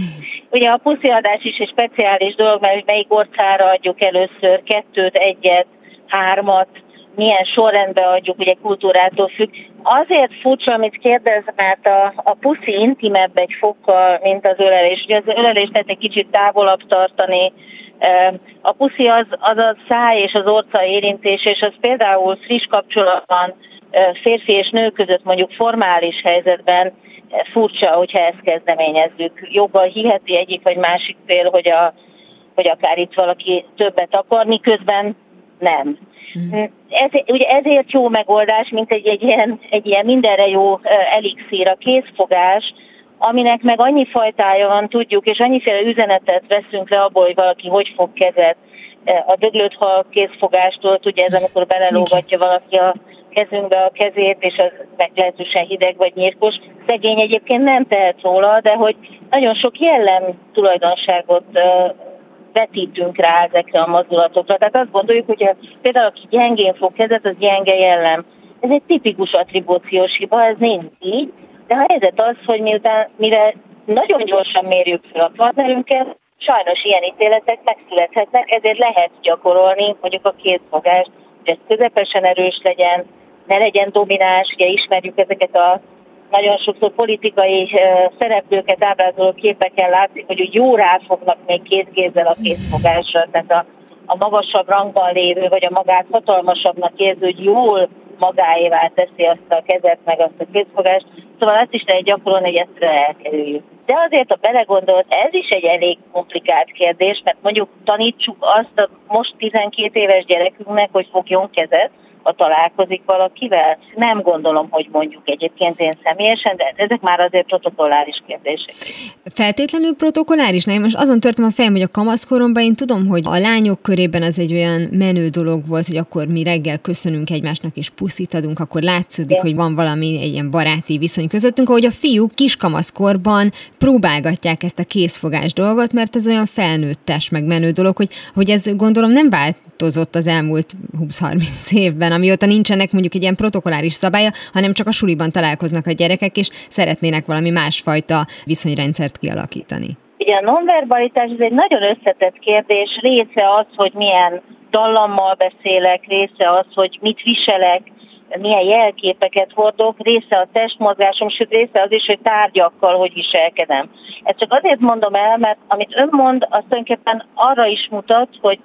Ugye a pusziadás is egy speciális dolog, mert melyik orcára adjuk először, kettőt, egyet, hármat, milyen sorrendben adjuk, ugye kultúrától függ. Azért furcsa, amit kérdez, mert a, a puszi intimebb egy fokkal, mint az ölelés. Ugye az ölelés lehet egy kicsit távolabb tartani. A puszi az, az a száj és az orca érintés, és az például friss kapcsolatban férfi és nő között mondjuk formális helyzetben furcsa, hogyha ezt kezdeményezzük. Joggal hiheti egyik vagy másik fél, hogy, a, hogy akár itt valaki többet akar, miközben nem. Mm. Ez, ugye ezért jó megoldás, mint egy, egy, ilyen, egy ilyen mindenre jó elixír, a készfogás, aminek meg annyi fajtája van, tudjuk, és annyiféle üzenetet veszünk le abból, hogy valaki hogy fog kezet. A döglött hal készfogástól, ugye ez amikor belelógatja valaki a kezünkbe a kezét, és az meglehetősen hideg vagy nyírkos. Szegény egyébként nem tehet róla, de hogy nagyon sok jellem tulajdonságot vetítünk rá ezekre a mozdulatokra. Tehát azt gondoljuk, hogy például aki gyengén fog kezet, az gyenge jellem. Ez egy tipikus attribúciós hiba, ez nincs így, de a helyzet az, hogy miután, mire nagyon gyorsan mérjük fel a partnerünket, sajnos ilyen ítéletek megszülethetnek, ezért lehet gyakorolni mondjuk a kézfogást, hogy ez közepesen erős legyen, ne legyen domináns, ugye ismerjük ezeket a nagyon sokszor politikai szereplőket ábrázoló képeken látszik, hogy jó ráfognak még két kézzel a kézfogásra, tehát a, a magasabb rangban lévő, vagy a magát hatalmasabbnak érző, hogy jól magáévá teszi azt a kezet, meg azt a kézfogást. Szóval ezt is lehet gyakorolni, hogy ezt elkerüljük. De azért, ha belegondolt, ez is egy elég komplikált kérdés, mert mondjuk tanítsuk azt a most 12 éves gyerekünknek, hogy fogjon kezet, ha találkozik valakivel. Nem gondolom, hogy mondjuk egyébként én személyesen, de ezek már azért protokolláris kérdések. Feltétlenül protokolláris? Nem, most azon törtem a fejem, hogy a kamaszkoromban én tudom, hogy a lányok körében az egy olyan menő dolog volt, hogy akkor mi reggel köszönünk egymásnak és puszit adunk, akkor látszódik, hogy van valami egy ilyen baráti viszony közöttünk, ahogy a fiúk kiskamaszkorban próbálgatják ezt a készfogás dolgot, mert ez olyan felnőttes, meg menő dolog, hogy, hogy ez gondolom nem változott az elmúlt 20-30 évben, évben, amióta nincsenek mondjuk egy ilyen protokoláris szabálya, hanem csak a suliban találkoznak a gyerekek, és szeretnének valami másfajta viszonyrendszert kialakítani. Ugye a nonverbalitás ez egy nagyon összetett kérdés, része az, hogy milyen dallammal beszélek, része az, hogy mit viselek, milyen jelképeket hordok, része a testmozgásom, sőt része az is, hogy tárgyakkal hogy viselkedem. Ezt csak azért mondom el, mert amit ön mond, az tulajdonképpen arra is mutat, hogy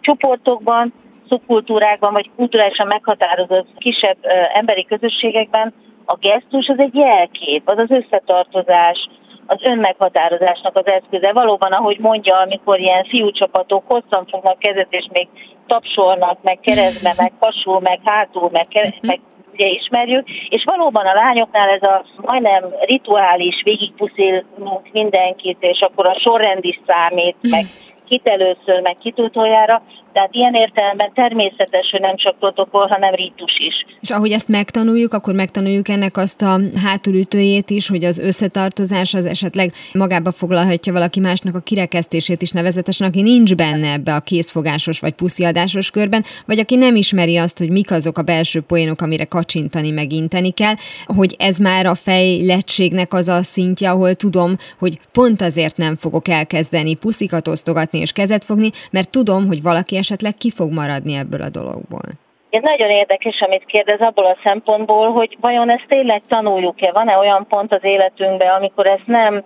csoportokban szubkultúrákban, vagy kulturálisan meghatározott kisebb emberi közösségekben a gesztus az egy jelkép, az az összetartozás, az önmeghatározásnak az eszköze. Valóban, ahogy mondja, amikor ilyen fiúcsapatok hosszan fognak kezet, és még tapsolnak, meg keresztbe, meg pasul, meg hátul, meg, kere- meg ugye ismerjük, és valóban a lányoknál ez a majdnem rituális, végigpuszilunk mindenkit, és akkor a sorrend is számít, meg kit először, meg kit utoljára, Tehát ilyen értelemben természetes, hogy nem csak protokoll, hanem rítus is. És ahogy ezt megtanuljuk, akkor megtanuljuk ennek azt a hátulütőjét is, hogy az összetartozás az esetleg magába foglalhatja valaki másnak a kirekesztését is nevezetesen, aki nincs benne ebbe a készfogásos vagy pusziadásos körben, vagy aki nem ismeri azt, hogy mik azok a belső poénok, amire kacsintani, meginteni kell, hogy ez már a fejlettségnek az a szintje, ahol tudom, hogy pont azért nem fogok elkezdeni puszikat osztogatni és kezet fogni, mert tudom, hogy valaki esetleg ki fog maradni ebből a dologból. Ez nagyon érdekes, amit kérdez abból a szempontból, hogy vajon ezt tényleg tanuljuk-e? Van-e olyan pont az életünkben, amikor ezt nem,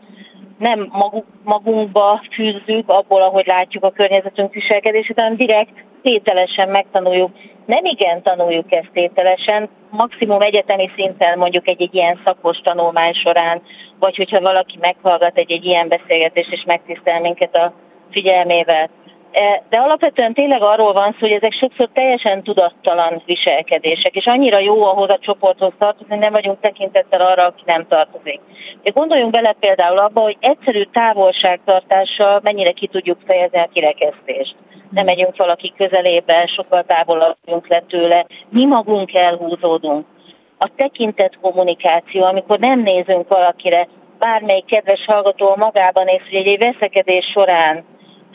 nem magunkba fűzzük, abból, ahogy látjuk a környezetünk viselkedését, hanem direkt tételesen megtanuljuk. Nem igen tanuljuk ezt tételesen, maximum egyetemi szinten mondjuk egy, egy ilyen szakos tanulmány során, vagy hogyha valaki meghallgat egy, egy ilyen beszélgetést és megtisztel minket a figyelmével. E, de alapvetően tényleg arról van szó, hogy ezek sokszor teljesen tudattalan viselkedések, és annyira jó ahhoz a csoporthoz tartozni, hogy nem vagyunk tekintettel arra, aki nem tartozik. De gondoljunk bele például abba, hogy egyszerű távolságtartással mennyire ki tudjuk fejezni a kirekesztést. Nem megyünk valaki közelébe, sokkal távolabb le tőle, mi magunk elhúzódunk. A tekintet kommunikáció, amikor nem nézünk valakire, bármelyik kedves hallgató magában néz, hogy egy veszekedés során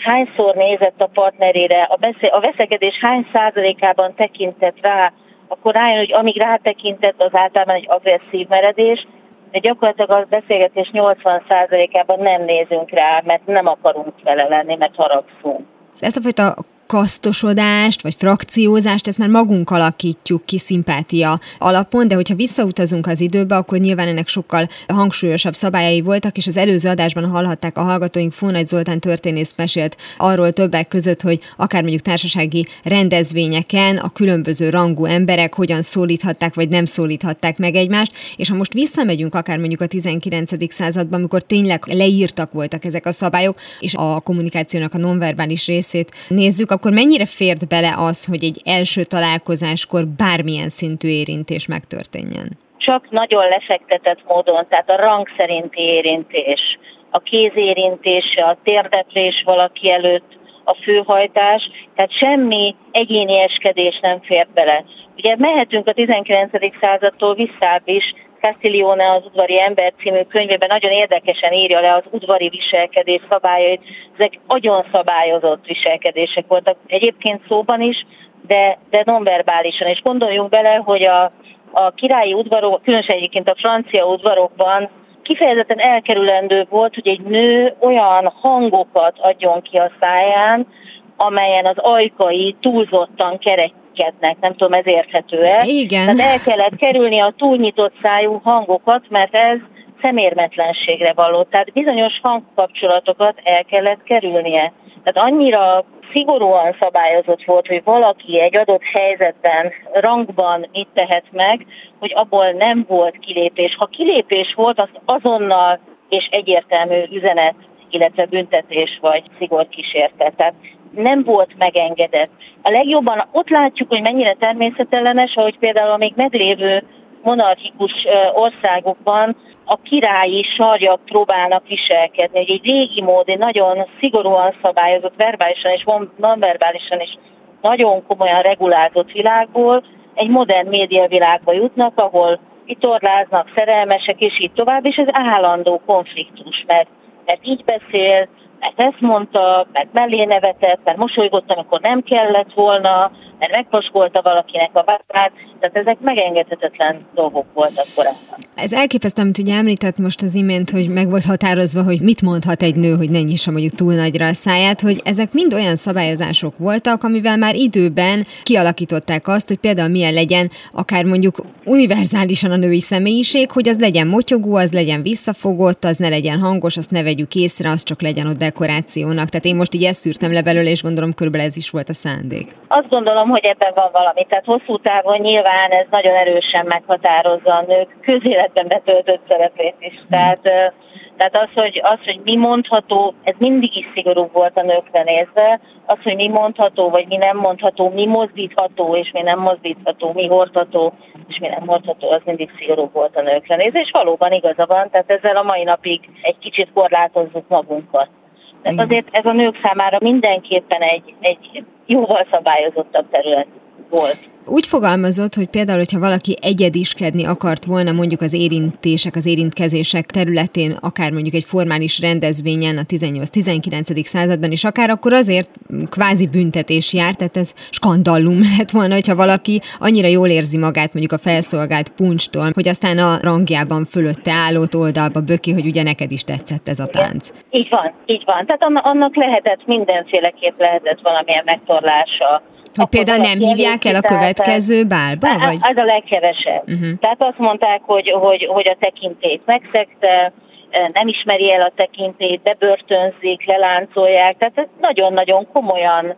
hányszor nézett a partnerére, a, beszél, a veszekedés hány százalékában tekintett rá, akkor rájön, hogy amíg rátekintett, az általában egy agresszív meredés, de gyakorlatilag a beszélgetés 80 százalékában nem nézünk rá, mert nem akarunk vele lenni, mert haragszunk. Ezt a fajta kasztosodást, vagy frakciózást, ezt már magunk alakítjuk ki szimpátia alapon, de hogyha visszautazunk az időbe, akkor nyilván ennek sokkal hangsúlyosabb szabályai voltak, és az előző adásban hallhatták a hallgatóink, Fónagy Zoltán történész mesélt arról többek között, hogy akár mondjuk társasági rendezvényeken a különböző rangú emberek hogyan szólíthatták, vagy nem szólíthatták meg egymást, és ha most visszamegyünk akár mondjuk a 19. században, amikor tényleg leírtak voltak ezek a szabályok, és a kommunikációnak a nonverbális részét nézzük, akkor mennyire fért bele az, hogy egy első találkozáskor bármilyen szintű érintés megtörténjen? Csak nagyon lefektetett módon, tehát a rang szerinti érintés, a kézérintése, a térdeplés valaki előtt, a főhajtás, tehát semmi egyéni eskedés nem fér bele. Ugye mehetünk a 19. századtól visszább is, Castiglione az udvari ember című könyvében nagyon érdekesen írja le az udvari viselkedés szabályait. Ezek nagyon szabályozott viselkedések voltak egyébként szóban is, de, de nonverbálisan. És gondoljunk bele, hogy a, a királyi udvarok, különösen egyébként a francia udvarokban kifejezetten elkerülendő volt, hogy egy nő olyan hangokat adjon ki a száján, amelyen az ajkai túlzottan kerek, kednek, nem tudom, ez érthető-e. Igen. Tehát el kellett kerülni a túlnyitott szájú hangokat, mert ez szemérmetlenségre való. Tehát bizonyos hangkapcsolatokat el kellett kerülnie. Tehát annyira szigorúan szabályozott volt, hogy valaki egy adott helyzetben, rangban mit tehet meg, hogy abból nem volt kilépés. Ha kilépés volt, az azonnal és egyértelmű üzenet, illetve büntetés vagy szigor kísérte. Tehát nem volt megengedett. A legjobban ott látjuk, hogy mennyire természetellenes, ahogy például a még meglévő monarchikus országokban a királyi sarjak próbálnak viselkedni. Hogy egy régi mód, egy nagyon szigorúan szabályozott, verbálisan és nonverbálisan is nagyon komolyan regulázott világból egy modern médiavilágba jutnak, ahol vitorláznak, szerelmesek, és így tovább, és ez állandó konfliktus, mert, mert így beszél, mert ezt mondta, mert mellé nevetett, mert mosolygott, amikor nem kellett volna, mert megpaskolta valakinek a vállát, tehát ezek megengedhetetlen dolgok voltak korábban. Ez elképesztő, amit ugye említett most az imént, hogy meg volt határozva, hogy mit mondhat egy nő, hogy ne nyissa mondjuk túl nagyra a száját, hogy ezek mind olyan szabályozások voltak, amivel már időben kialakították azt, hogy például milyen legyen akár mondjuk univerzálisan a női személyiség, hogy az legyen motyogó, az legyen visszafogott, az ne legyen hangos, azt ne vegyük észre, az csak legyen ott dekorációnak. Tehát én most így ezt szűrtem le belőle, és gondolom körülbelül ez is volt a szándék. Azt gondolom, hogy ebben van valami. Tehát hosszú távon nyilván ez nagyon erősen meghatározza a nők közéletben betöltött szerepét is. Hmm. Tehát, tehát az, hogy, az, hogy mi mondható, ez mindig is szigorú volt a nőkre nézve, az, hogy mi mondható, vagy mi nem mondható, mi mozdítható, és mi nem mozdítható, mi hordható, és mi nem hordható, az mindig szigorú volt a nőkre nézve, és valóban igaza van, tehát ezzel a mai napig egy kicsit korlátozzuk magunkat Tehát azért ez a nők számára mindenképpen egy, egy jóval szabályozottabb terület volt. Úgy fogalmazott, hogy például, hogyha valaki egyediskedni akart volna mondjuk az érintések, az érintkezések területén, akár mondjuk egy formális rendezvényen a 18-19. században is, akár akkor azért kvázi büntetés jár, tehát ez skandallum lehet volna, hogyha valaki annyira jól érzi magát mondjuk a felszolgált puncstól, hogy aztán a rangjában fölötte állott oldalba böki, hogy ugye neked is tetszett ez a tánc. Így van, így van. Tehát annak lehetett mindenféleképp lehetett valamilyen megtorlása hogy például nem hívják el a következő bálba? Vagy? Ez a legkevesebb. Uh-huh. Tehát azt mondták, hogy, hogy, hogy a tekintét megszegte, nem ismeri el a tekintét, bebörtönzik, leláncolják. Tehát ez nagyon-nagyon komolyan,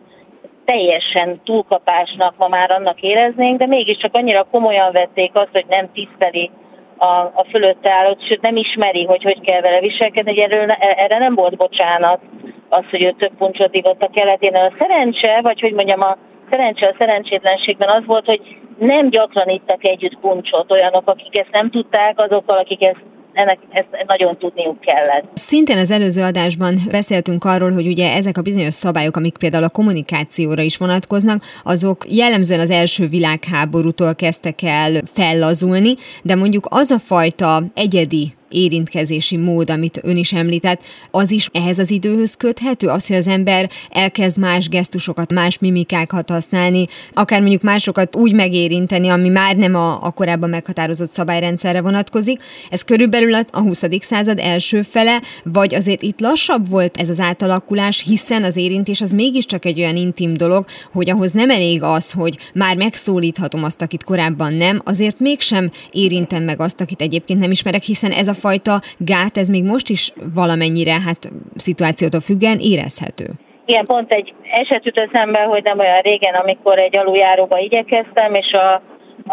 teljesen túlkapásnak ma már annak éreznénk, de mégiscsak annyira komolyan vették azt, hogy nem tiszteli a, a fölötte állott, sőt nem ismeri, hogy hogy kell vele viselkedni, hogy erről, erre nem volt bocsánat az, hogy ő több puncsot ivott a keletén. A szerencse, vagy hogy mondjam, a, szerencse a szerencsétlenségben az volt, hogy nem gyakran ittak együtt puncsot olyanok, akik ezt nem tudták, azokkal, akik ezt ennek ezt nagyon tudniuk kellett. Szintén az előző adásban beszéltünk arról, hogy ugye ezek a bizonyos szabályok, amik például a kommunikációra is vonatkoznak, azok jellemzően az első világháborútól kezdtek el fellazulni, de mondjuk az a fajta egyedi érintkezési mód, amit ön is említett, az is ehhez az időhöz köthető? Az, hogy az ember elkezd más gesztusokat, más mimikákat használni, akár mondjuk másokat úgy megérinteni, ami már nem a, a korábban meghatározott szabályrendszerre vonatkozik. Ez körülbelül a 20. század első fele, vagy azért itt lassabb volt ez az átalakulás, hiszen az érintés az mégiscsak egy olyan intim dolog, hogy ahhoz nem elég az, hogy már megszólíthatom azt, akit korábban nem, azért mégsem érintem meg azt, akit egyébként nem ismerek, hiszen ez a fajta gát, ez még most is valamennyire, hát szituációtól függen érezhető. Igen, pont egy eset jut eszembe, hogy nem olyan régen, amikor egy aluljáróba igyekeztem, és a,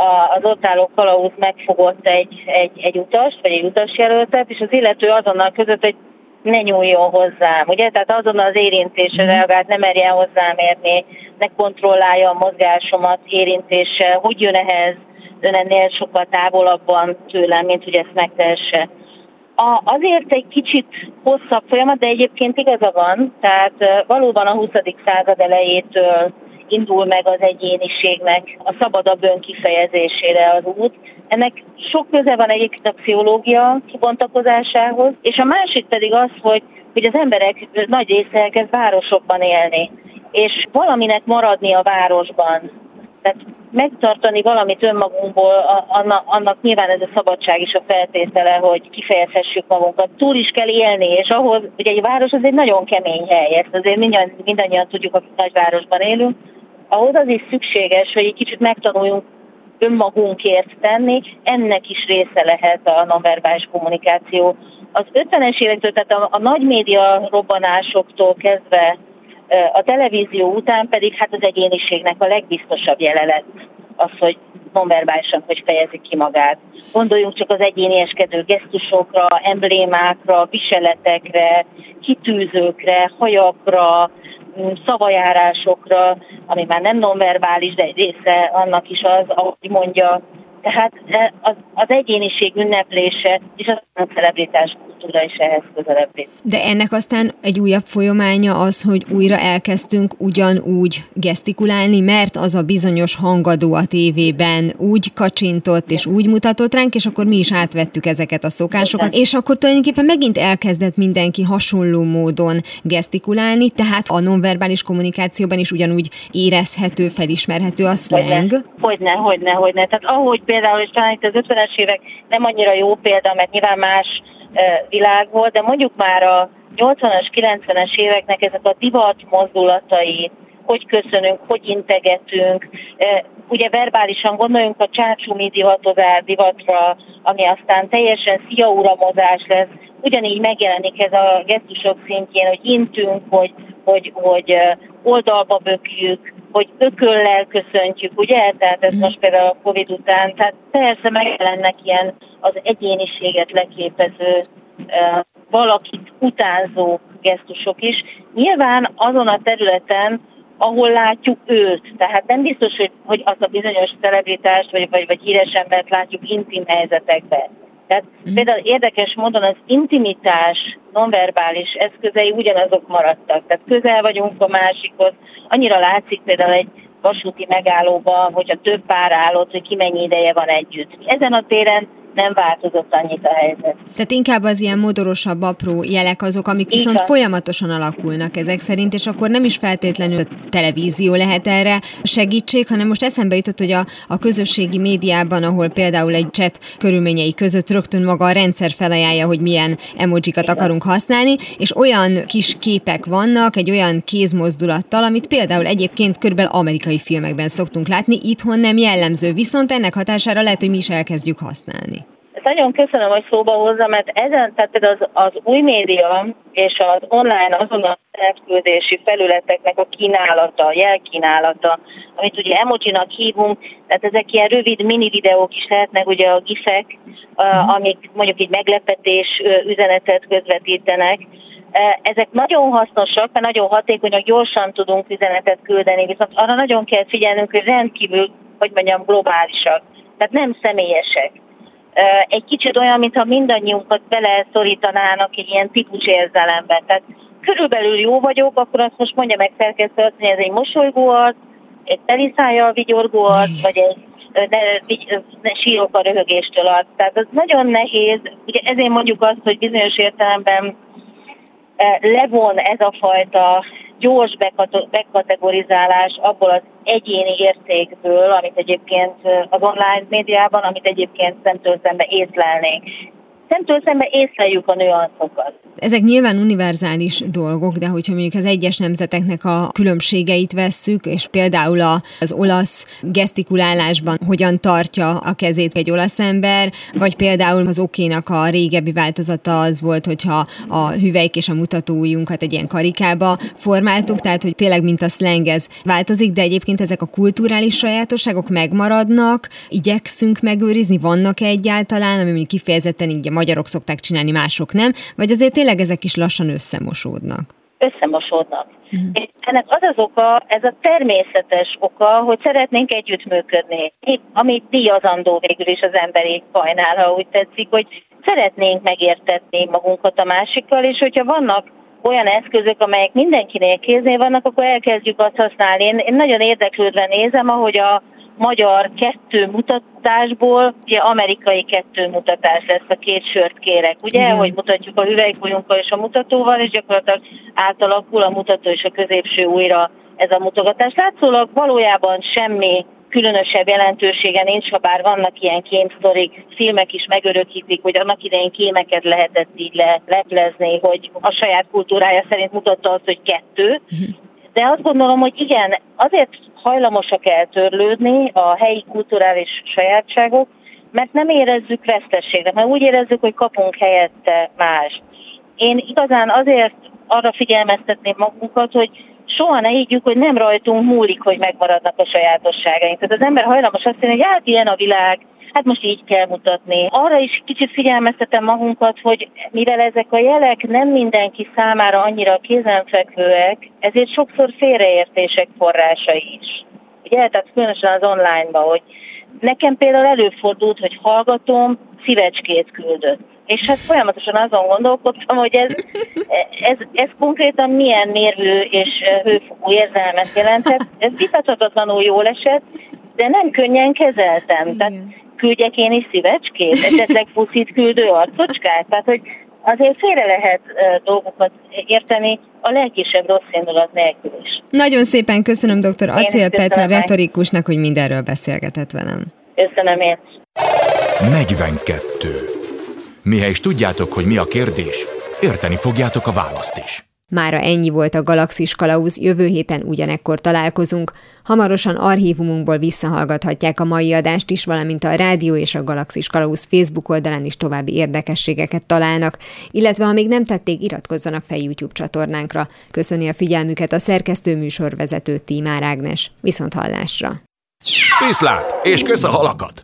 a, az ott álló kalauz megfogott egy, egy, egy utast, vagy egy utasjelöltet, és az illető azonnal között, hogy ne nyúljon hozzám, ugye? Tehát azonnal az érintésre mhm. reagált, ne merjen hozzám érni, ne kontrollálja a mozgásomat érintése, hogy jön ehhez, ön ennél sokkal távolabban tőlem, mint hogy ezt megtehesse. A, azért egy kicsit hosszabb folyamat, de egyébként igaza van, tehát valóban a 20. század elejétől indul meg az egyéniségnek a szabadabb önkifejezésére az út. Ennek sok köze van egyébként a pszichológia kibontakozásához, és a másik pedig az, hogy, hogy az emberek nagy része elkezd városokban élni, és valaminek maradni a városban, tehát megtartani valamit önmagunkból, annak, annak nyilván ez a szabadság is a feltétele, hogy kifejezhessük magunkat. Túl is kell élni, és ahhoz, ugye egy város az egy nagyon kemény hely, ezt azért mindannyian, mindannyian tudjuk, akik nagyvárosban élünk, ahhoz az is szükséges, hogy egy kicsit megtanuljunk önmagunkért tenni, ennek is része lehet a nonverbális kommunikáció. Az 50-es évektől, tehát a, a nagy média robbanásoktól kezdve a televízió után pedig hát az egyéniségnek a legbiztosabb jele lett az, hogy nonverbálisan hogy fejezik ki magát. Gondoljunk csak az egyénieskedő gesztusokra, emblémákra, viseletekre, kitűzőkre, hajakra, mm, szavajárásokra, ami már nem nonverbális, de egy része annak is az, ahogy mondja. Tehát e, az, az egyéniség ünneplése és a celebritás kultúra is ehhez közelebb De ennek aztán egy újabb folyamánya az, hogy újra elkezdtünk ugyanúgy gesztikulálni, mert az a bizonyos hangadó a tévében úgy kacsintott és úgy mutatott ránk, és akkor mi is átvettük ezeket a szokásokat, Igen. és akkor tulajdonképpen megint elkezdett mindenki hasonló módon gesztikulálni, tehát a nonverbális kommunikációban is ugyanúgy érezhető, felismerhető a slang. Hogyne, hogyne. hogyne. Tehát ahogy például, és talán itt az 50-es évek nem annyira jó példa, mert nyilván más világ volt, de mondjuk már a 80-as, 90-es éveknek ezek a divat mozdulatai, hogy köszönünk, hogy integetünk. Ugye verbálisan gondoljunk a csácsumi divatozár divatra, ami aztán teljesen sziauramozás lesz, ugyanígy megjelenik ez a gesztusok szintjén, hogy intünk, hogy, hogy, hogy oldalba bökjük, hogy ököllel köszöntjük, ugye? Tehát ez mhm. most például a Covid után. Tehát persze megjelennek ilyen az egyéniséget leképező, valakit utánzó gesztusok is. Nyilván azon a területen, ahol látjuk őt. Tehát nem biztos, hogy, hogy azt a bizonyos celebritást vagy, vagy, vagy híres embert látjuk intim helyzetekben. Tehát mm. például érdekes módon az intimitás nonverbális eszközei ugyanazok maradtak. Tehát közel vagyunk a másikhoz. Annyira látszik például egy vasúti megállóban, hogyha több pár állott, hogy ki mennyi ideje van együtt. Ezen a téren nem változott annyit a helyzet. Tehát inkább az ilyen modorosabb, apró jelek azok, amik viszont Igen. folyamatosan alakulnak ezek szerint, és akkor nem is feltétlenül a televízió lehet erre segítség, hanem most eszembe jutott, hogy a, a közösségi médiában, ahol például egy chat körülményei között rögtön maga a rendszer felajánlja, hogy milyen emojikat Igen. akarunk használni, és olyan kis képek vannak, egy olyan kézmozdulattal, amit például egyébként körülbelül amerikai filmekben szoktunk látni, itthon nem jellemző, viszont ennek hatására lehet, hogy mi is elkezdjük használni. Nagyon köszönöm, hogy szóba hozza, mert ezen, tehát az, az új média és az online azonnal elküldési felületeknek a kínálata, a jelkínálata, amit ugye emojinak hívunk, tehát ezek ilyen rövid mini videók is lehetnek, ugye a gifek, mhm. amik mondjuk egy meglepetés üzenetet közvetítenek, ezek nagyon hasznosak, mert nagyon hatékonyak, gyorsan tudunk üzenetet küldeni, viszont arra nagyon kell figyelnünk, hogy rendkívül, hogy mondjam, globálisak. Tehát nem személyesek egy kicsit olyan, mintha mindannyiunkat beleszorítanának egy ilyen típus érzelembe. Tehát körülbelül jó vagyok, akkor azt most mondja meg szerkesztő, hogy ez egy mosolygó arc, egy teliszájjal vigyorgó arc, vagy egy ne, ne sírok a röhögéstől arc. Tehát az nagyon nehéz, ugye ezért mondjuk azt, hogy bizonyos értelemben levon ez a fajta gyors bekategorizálás abból az egyéni értékből, amit egyébként az online médiában, amit egyébként szemtől szembe észlelnénk szemtől szembe észleljük a nüanszokat. Ezek nyilván univerzális dolgok, de hogyha mondjuk az egyes nemzeteknek a különbségeit vesszük, és például az olasz gesztikulálásban hogyan tartja a kezét egy olasz ember, vagy például az okénak a régebbi változata az volt, hogyha a hüvelyk és a mutatóujjunkat egy ilyen karikába formáltuk, tehát hogy tényleg mint a slang ez változik, de egyébként ezek a kulturális sajátosságok megmaradnak, igyekszünk megőrizni, vannak egyáltalán, ami mondjuk kifejezetten így a magyarok szokták csinálni, mások nem, vagy azért tényleg ezek is lassan összemosódnak? Összemosódnak. Uh-huh. És ennek az az oka, ez a természetes oka, hogy szeretnénk együttműködni, ami díjazandó végül is az emberi fajnál, ha úgy tetszik, hogy szeretnénk megértetni magunkat a másikkal, és hogyha vannak olyan eszközök, amelyek mindenkinél kéznél vannak, akkor elkezdjük azt használni. Én, én nagyon érdeklődve nézem, ahogy a magyar kettő mutatásból, ugye amerikai kettő mutatás lesz a két sört kérek, ugye, Igen. hogy mutatjuk a hüvelykujjunkkal és a mutatóval, és gyakorlatilag átalakul a mutató és a középső újra ez a mutogatás. Látszólag valójában semmi különösebb jelentősége nincs, ha bár vannak ilyen kémsztorik, filmek is megörökítik, hogy annak idején kémeket lehetett így le, leplezni, hogy a saját kultúrája szerint mutatta azt, hogy kettő. Mhm. De azt gondolom, hogy igen, azért hajlamosak eltörlődni a helyi kulturális sajátságok, mert nem érezzük vesztességnek, mert úgy érezzük, hogy kapunk helyette más. Én igazán azért arra figyelmeztetném magunkat, hogy soha ne higgyük, hogy nem rajtunk múlik, hogy megmaradnak a sajátosságaink. Tehát az ember hajlamos azt mondani, hogy hát ilyen a világ, hát most így kell mutatni. Arra is kicsit figyelmeztetem magunkat, hogy mivel ezek a jelek nem mindenki számára annyira kézenfekvőek, ezért sokszor félreértések forrásai is. Ugye, tehát különösen az online-ban, hogy nekem például előfordult, hogy hallgatom, szívecskét küldött. És hát folyamatosan azon gondolkodtam, hogy ez, ez, ez konkrétan milyen mérvű és hőfokú érzelmet jelentett. Ez vitathatatlanul jól esett, de nem könnyen kezeltem. Tehát küldjek én is szívecskét, esetleg puszit küldő arcocskát, tehát hogy azért félre lehet dolgokat érteni a legkisebb rossz indulat nélkül is. Nagyon szépen köszönöm dr. Acél Petra retorikusnak, hogy mindenről beszélgetett velem. Köszönöm én. 42. Mihez is tudjátok, hogy mi a kérdés, érteni fogjátok a választ is. Mára ennyi volt a Galaxis Kalauz, jövő héten ugyanekkor találkozunk. Hamarosan archívumunkból visszahallgathatják a mai adást is, valamint a Rádió és a Galaxis Kalauz Facebook oldalán is további érdekességeket találnak, illetve ha még nem tették, iratkozzanak fel YouTube csatornánkra. Köszöni a figyelmüket a szerkesztő műsorvezető Tímár Ágnes. Viszont hallásra! Viszlát, és kösz a halakat!